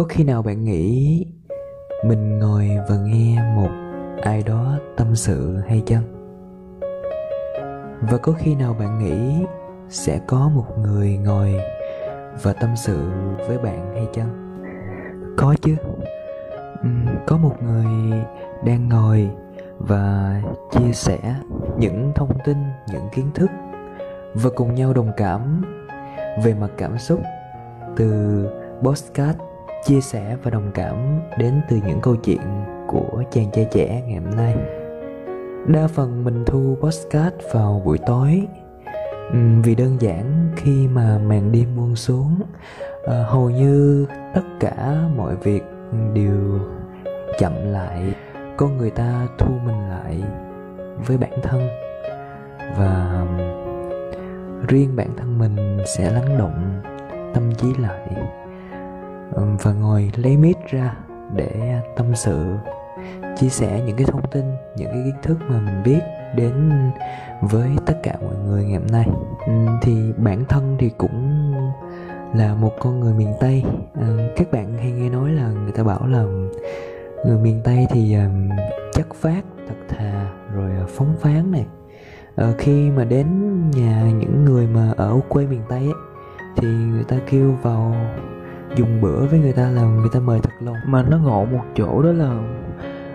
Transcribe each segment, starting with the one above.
có khi nào bạn nghĩ mình ngồi và nghe một ai đó tâm sự hay chăng? Và có khi nào bạn nghĩ sẽ có một người ngồi và tâm sự với bạn hay chăng? Có chứ. Có một người đang ngồi và chia sẻ những thông tin, những kiến thức và cùng nhau đồng cảm về mặt cảm xúc từ postcard chia sẻ và đồng cảm đến từ những câu chuyện của chàng trai trẻ ngày hôm nay. Đa phần mình thu postcard vào buổi tối vì đơn giản khi mà màn đêm buông xuống ờ, hầu như tất cả mọi việc đều chậm lại, con người ta thu mình lại với bản thân. Và riêng bản thân mình sẽ lắng động tâm trí lại và ngồi lấy mic ra để à, tâm sự chia sẻ những cái thông tin những cái kiến thức mà mình biết đến với tất cả mọi người ngày hôm nay. Thì bản thân thì cũng là một con người miền tây. Các bạn hay nghe nói là người ta bảo là người miền tây thì chất phát thật thà rồi à, phóng phán này. Ờ, khi mà đến nhà những người mà ở quê miền tây ấy, thì người ta kêu vào dùng bữa với người ta là người ta mời thật lòng mà nó ngộ một chỗ đó là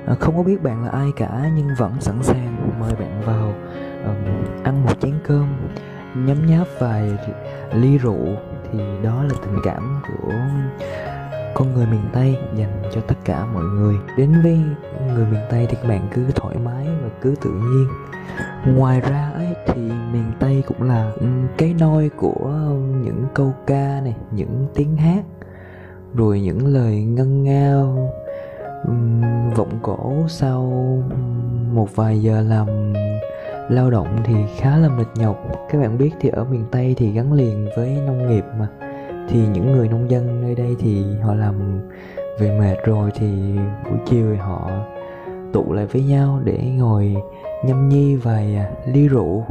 à, không có biết bạn là ai cả nhưng vẫn sẵn sàng mời bạn vào um, ăn một chén cơm nhấm nháp vài ly rượu. Thì đó là tình cảm của con người miền tây dành cho tất cả mọi người. Đến với người miền tây thì các bạn cứ thoải mái và cứ tự nhiên. Ngoài ra ấy thì miền tây cũng là cái nôi của những câu ca này những tiếng hát rồi những lời ngân ngao vọng cổ sau một vài giờ làm lao động thì khá là mệt nhọc. Các bạn biết thì ở miền tây thì gắn liền với nông nghiệp mà. Thì những người nông dân nơi đây thì họ làm về mệt rồi thì buổi chiều họ tụ lại với nhau để ngồi nhâm nhi vài à, ly rượu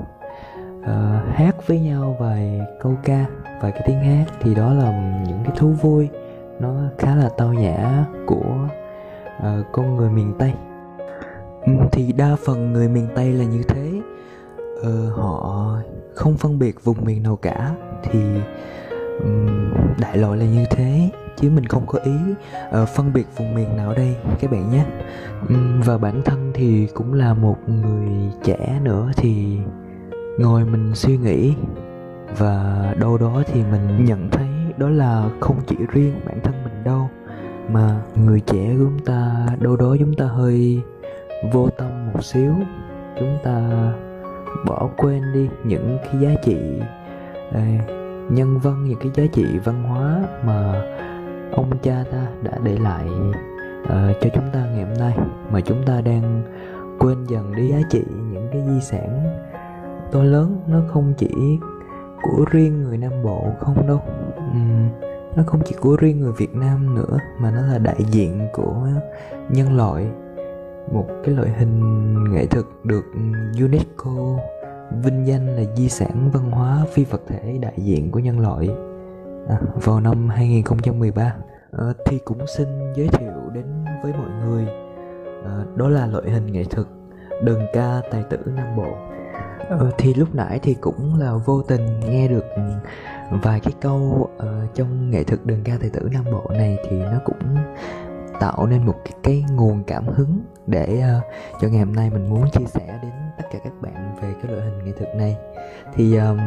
uh, hát với nhau vài câu ca vài cái tiếng hát. Thì đó là những cái thú vui nó khá là tao nhã của uh, con người miền tây. Ừ, thì đa phần người miền tây là như thế. Uh, họ không phân biệt vùng miền nào cả thì ừ, đại loại là như thế chứ mình không có ý uh, phân biệt vùng miền nào đây các bạn nhé. Um, và bản thân thì cũng là một người trẻ nữa thì ngồi mình suy nghĩ và đâu đó thì mình nhận thấy đó là không chỉ riêng bản thân mình đâu mà người trẻ của chúng ta đâu đó chúng ta hơi vô tâm một xíu. Chúng ta bỏ quên đi những cái giá trị à, nhân văn những cái giá trị văn hóa mà ông cha ta đã để lại uh, cho chúng ta ngày hôm nay. Mà chúng ta đang quên dần đi giá trị những cái di sản to lớn. Nó không chỉ của riêng người nam bộ không đâu um, nó không chỉ của riêng người việt nam nữa mà nó là đại diện của nhân loại. Một cái loại hình nghệ thuật được unesco vinh danh là di sản văn hóa phi vật thể đại diện của nhân loại. À, vào năm 2013 à, ờ, thì cũng xin giới thiệu đến với mọi người à, đó là loại hình nghệ thuật đờn ca tài tử nam bộ. À, thì lúc nãy thì cũng là vô tình nghe được vài cái câu uh, trong nghệ thuật đường ca tài tử nam bộ này thì nó cũng tạo nên một cái, cái nguồn cảm hứng để uh, cho ngày hôm nay mình muốn chia sẻ đến tất cả các bạn về cái loại hình nghệ thuật này. Thì um,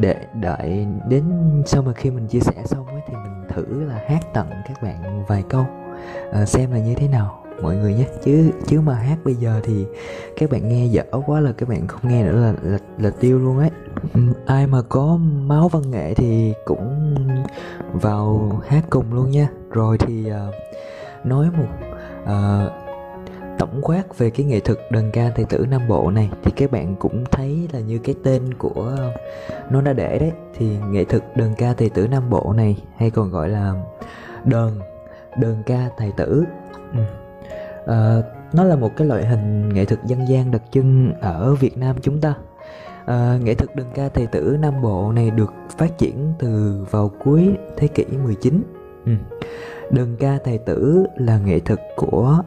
để đợi đến sau mà khi mình chia sẻ xong ấy, thì mình thử là hát tặng các bạn vài câu uh, xem là như thế nào mọi người nhé chứ chứ mà hát bây giờ thì các bạn nghe dở quá là các bạn không nghe nữa là là, là tiêu luôn ấy. Ai mà có máu văn nghệ thì cũng vào hát cùng luôn nha. Rồi thì uh, nói một uh, tổng quát về cái nghệ thuật đơn ca tài tử nam bộ này thì các bạn cũng thấy là như cái tên của nó đã để đấy. Thì nghệ thuật đơn ca tài tử nam bộ này hay còn gọi là đơn đơn ca tài tử. Ừ à, nó là một cái loại hình nghệ thuật dân gian đặc trưng ở Việt Nam chúng ta. À, nghệ thuật đơn ca tài tử Nam Bộ này được phát triển từ vào cuối thế kỷ 19 ừ. Đơn ca tài tử là nghệ thuật của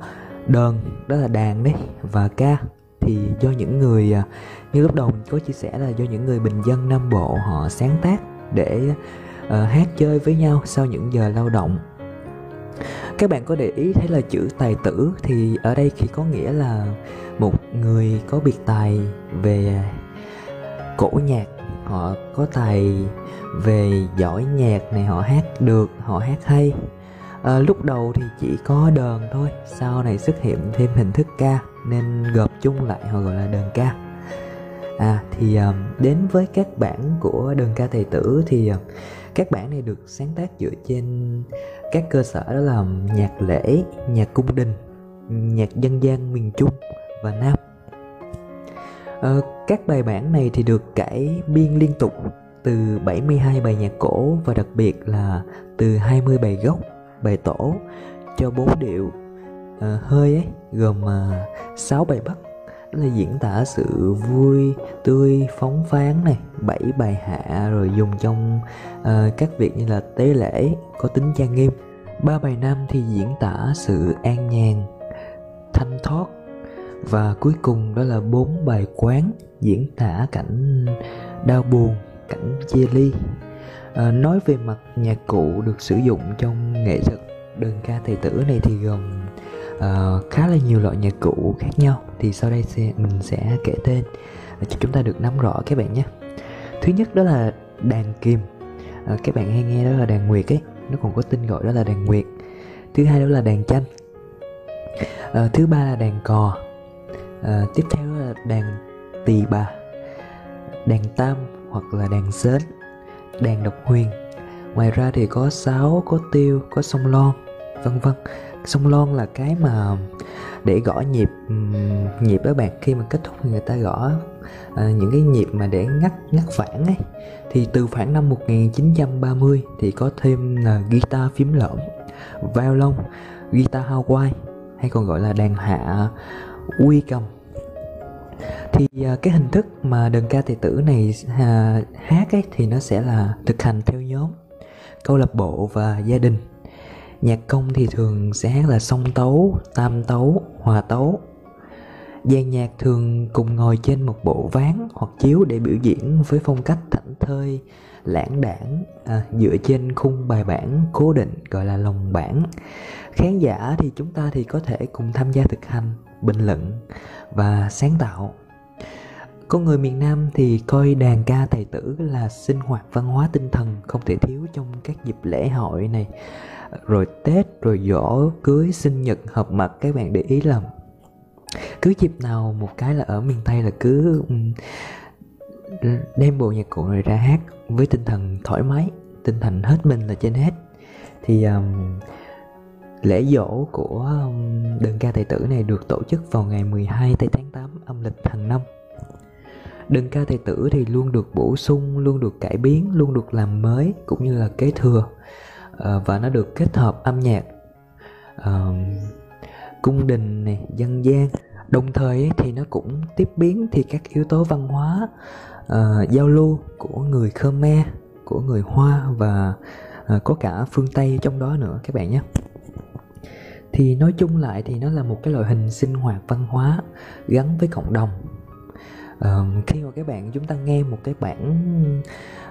đơn đó là đàn đấy và ca. Thì do những người à, như lúc đầu mình có chia sẻ là do những người bình dân nam bộ họ sáng tác để uh, hát chơi với nhau sau những giờ lao động các bạn có để ý thấy là chữ tài tử thì ở đây chỉ có nghĩa là một người có biệt tài về cổ nhạc. Họ có tài về giỏi nhạc này họ hát được họ hát hay. À, lúc đầu thì chỉ có đờn thôi sau này xuất hiện thêm hình thức ca nên gộp chung lại họ gọi là đờn ca. À thì à, đến với các bản của đờn ca tài tử thì à, các bản này được sáng tác dựa trên các cơ sở đó là nhạc lễ nhạc cung đình nhạc dân gian miền trung và nam. Ờ, các bài bản này thì được cải biên liên tục từ 72 bài nhạc cổ và đặc biệt là từ 20 bài gốc, bài tổ cho bốn điệu. Uh, hơi ấy gồm ờ, uh, 6 bài bắc, là diễn tả sự vui tươi phóng phán này bảy bài hạ rồi dùng trong uh, các việc như là tế lễ có tính trang nghiêm. Ba bài nam thì diễn tả sự an nhàn thanh thoát. Và cuối cùng đó là bốn bài quán diễn tả cảnh đau buồn cảnh chia ly. À, nói về mặt nhạc cụ được sử dụng trong nghệ thuật đơn ca tài tử này thì gồm uh, khá là nhiều loại nhạc cụ khác nhau. Thì sau đây sẽ mình sẽ kể tên ờ, cho chúng ta được nắm rõ các bạn nhé. Thứ nhất đó là đàn kim uh, ờ, các bạn hay nghe đó là đàn nguyệt ấy. Nó còn có tên gọi đó là đàn nguyệt. Thứ hai đó là đàn chanh. Uh, thứ ba là đàn cò. Uh, tiếp theo là đàn tỳ bà. Đàn tam hoặc là đàn sến. Đàn độc huyền. Ngoài ra thì có sáo có tiêu có sông lon vân vân sông lon là cái mà để gõ nhịp nhịp đó bạn. Khi mà kết thúc người ta gõ à, những cái nhịp mà để ngắt ngắt phản ấy. Thì từ khoảng năm 1930 thì có thêm là guitar phím lõm violon guitar Hawaii hay còn gọi là đàn hạ uy cầm thì à, cái hình thức mà đơn ca tài tử này à, hát ấy thì nó sẽ là thực hành theo nhóm câu lạc bộ và gia đình nhạc công thì thường sẽ hát là song tấu tam tấu hòa tấu. Dàn nhạc thường cùng ngồi trên một bộ ván hoặc chiếu để biểu diễn với phong cách thảnh thơi lãng đảng à, dựa trên khung bài bản cố định gọi là lồng bản. Khán giả thì chúng ta thì có thể cùng tham gia thực hành bình luận và sáng tạo. Con người miền Nam thì coi đàn ca tài tử là sinh hoạt văn hóa tinh thần không thể thiếu trong các dịp lễ hội này rồi Tết rồi dỗ cưới sinh nhật hợp mặt các bạn để ý là cứ dịp nào một cái là ở miền Tây là cứ đem bộ nhạc cụ này ra hát với tinh thần thoải mái tinh thần hết mình là trên hết. Thì um, lễ dỗ của um, đơn ca tài tử này được tổ chức vào ngày 12 tháng 8 âm lịch hàng năm. Đơn ca tài tử thì luôn được bổ sung luôn được cải biến luôn được làm mới cũng như là kế thừa. Ờ, và nó được kết hợp âm nhạc uh, cung đình này dân gian. Đồng thời thì nó cũng tiếp biến thì các yếu tố văn hóa uh, giao lưu của người khmer của người hoa và uh, có cả phương tây trong đó nữa các bạn nhé. Thì nói chung lại thì nó là một cái loại hình sinh hoạt văn hóa gắn với cộng đồng uh, khi mà các bạn chúng ta nghe một cái bản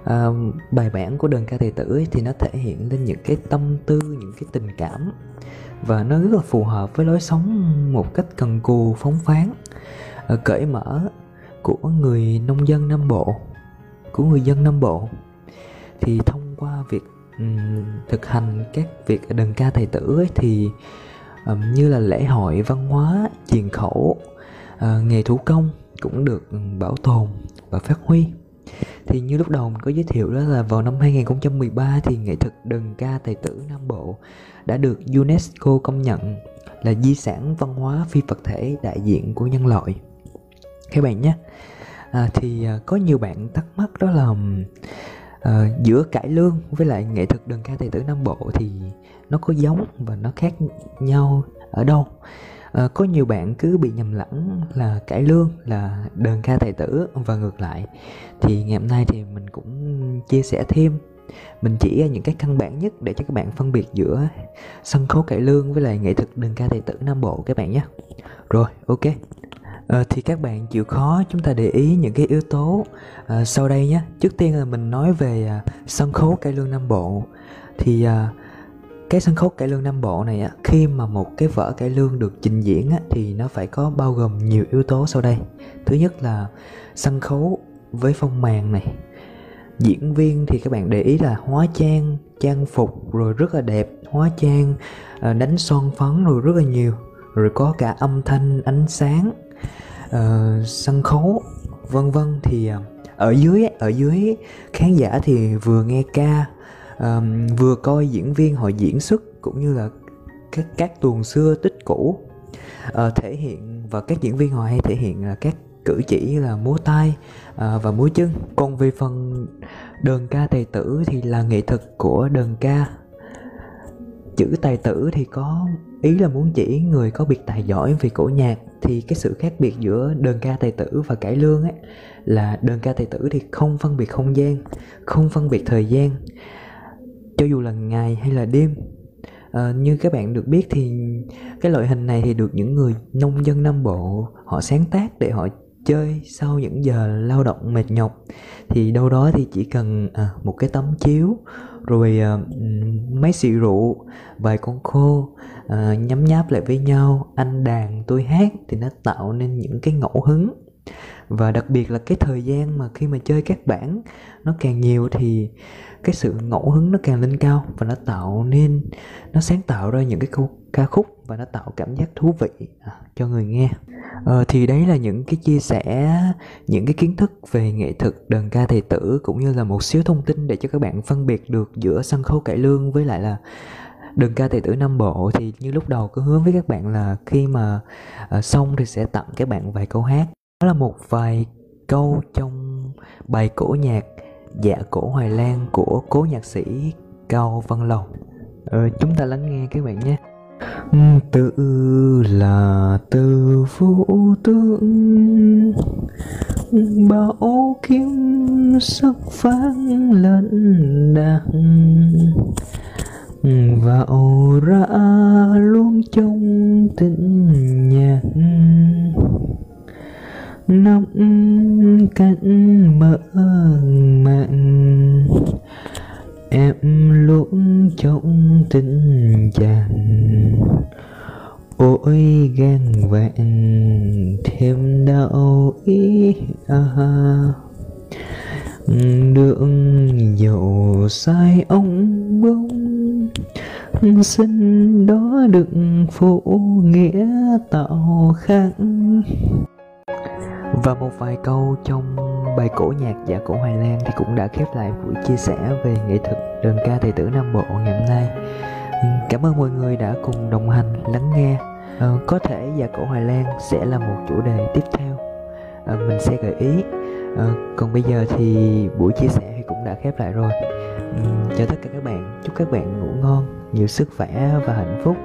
uh, bài bản của đơn ca tài tử ấy, thì nó thể hiện lên những cái tâm tư những cái tình cảm. Và nó rất là phù hợp với lối sống một cách cần cù phóng khoáng uh, cởi mở của người nông dân nam bộ của người dân nam bộ. Thì thông qua việc um, thực hành các việc đơn ca thầy tử ấy, thì um, như là lễ hội văn hóa truyền khẩu uh, nghề thủ công cũng được ừ, bảo tồn và phát huy. Thì như lúc đầu mình có giới thiệu đó là vào năm 2013 thì nghệ thuật đờn ca tài tử Nam Bộ đã được UNESCO công nhận là di sản văn hóa phi vật thể đại diện của nhân loại. Các bạn nhé à, thì à, có nhiều bạn thắc mắc đó là à, giữa cải lương với lại nghệ thuật đờn ca tài tử Nam Bộ thì nó có giống và nó khác nhau ở đâu? À, có nhiều bạn cứ bị nhầm lẫn là cải lương là đơn ca tài tử. Và ngược lại thì ngày hôm nay thì mình cũng chia sẻ thêm. Mình chỉ những cái căn bản nhất để cho các bạn phân biệt giữa sân khấu cải lương với lại nghệ thuật đơn ca tài tử nam bộ các bạn nhé. Rồi ok. À, thì các bạn chịu khó chúng ta để ý những cái yếu tố à, sau đây nhé. Trước tiên là mình nói về à, sân khấu cải lương nam bộ. Thì à, cái sân khấu cải lương nam bộ này á khi mà một cái vở cải lương được trình diễn á thì nó phải có bao gồm nhiều yếu tố sau đây. Thứ nhất là sân khấu với phong màn này. Diễn viên thì các bạn để ý là hóa trang trang phục rồi rất là đẹp hóa trang ờ, đánh son phấn rồi rất là nhiều rồi có cả âm thanh ánh sáng uh, sân khấu vân vân. Thì ờ, ở dưới ở dưới khán giả thì vừa nghe ca um, vừa coi diễn viên họ diễn xuất cũng như là các các tuồng xưa tích cũ. Uh, thể hiện và các diễn viên họ hay thể hiện là các cử chỉ như là múa tay uh, và múa chân. Còn về phần đơn ca tài tử thì là nghệ thuật của đơn ca. Chữ tài tử thì có ý là muốn chỉ người có biệt tài giỏi về cổ nhạc thì cái sự khác biệt giữa đơn ca tài tử và cải lương ấy là đơn ca tài tử thì không phân biệt không gian không phân biệt thời gian cho dù là ngày hay là đêm à, như các bạn được biết thì cái loại hình này thì được những người nông dân nam bộ họ sáng tác để họ chơi sau những giờ lao động mệt nhọc. Thì đâu đó thì chỉ cần à, một cái tấm chiếu rồi ờ, à, mấy xị rượu vài con khô à, nhấm nháp lại với nhau anh đàn tôi hát thì nó tạo nên những cái ngẫu hứng và đặc biệt là cái thời gian mà khi mà chơi các bản nó càng nhiều thì cái sự ngẫu hứng nó càng lên cao và nó tạo nên nó sáng tạo ra những cái câu ca khúc và nó tạo cảm giác thú vị. À, cho người nghe. Ờ, thì đấy là những cái chia sẻ những cái kiến thức về nghệ thuật đờn ca tài tử cũng như là một xíu thông tin để cho các bạn phân biệt được giữa sân khấu cải lương với lại là đờn ca tài tử Nam Bộ. Thì như lúc đầu có hướng với các bạn là khi mà uh, xong thì sẽ tặng các bạn vài câu hát đó là một vài câu trong bài cổ nhạc Dạ cổ Hoài Lan của cố nhạc sĩ Cao Văn Lộc ờ, Chúng ta lắng nghe các bạn nhé. Tự là từ vũ tướng Bảo kiếm sắc phán lẫn đặng Vào ra luôn trong tình nhạc nóng cánh mỡ mặn em luôn trong tình chàng. Ôi gan vẹn, thêm đau ý à. đường dầu sai ông bông, xin đó đừng phụ nghĩa tạo khác và một vài câu trong bài cổ nhạc giả cổ Hoài Lan thì cũng đã khép lại buổi chia sẻ về nghệ thuật đơn ca tài tử Nam Bộ ngày hôm nay. Ừ, cảm ơn mọi người đã cùng đồng hành lắng nghe. À, có thể giả cổ Hoài Lan sẽ là một chủ đề tiếp theo à, mình sẽ gợi ý. À, còn bây giờ thì buổi chia sẻ thì cũng đã khép lại rồi. Ừ, chào tất cả các bạn, chúc các bạn ngủ ngon, nhiều sức khỏe và hạnh phúc.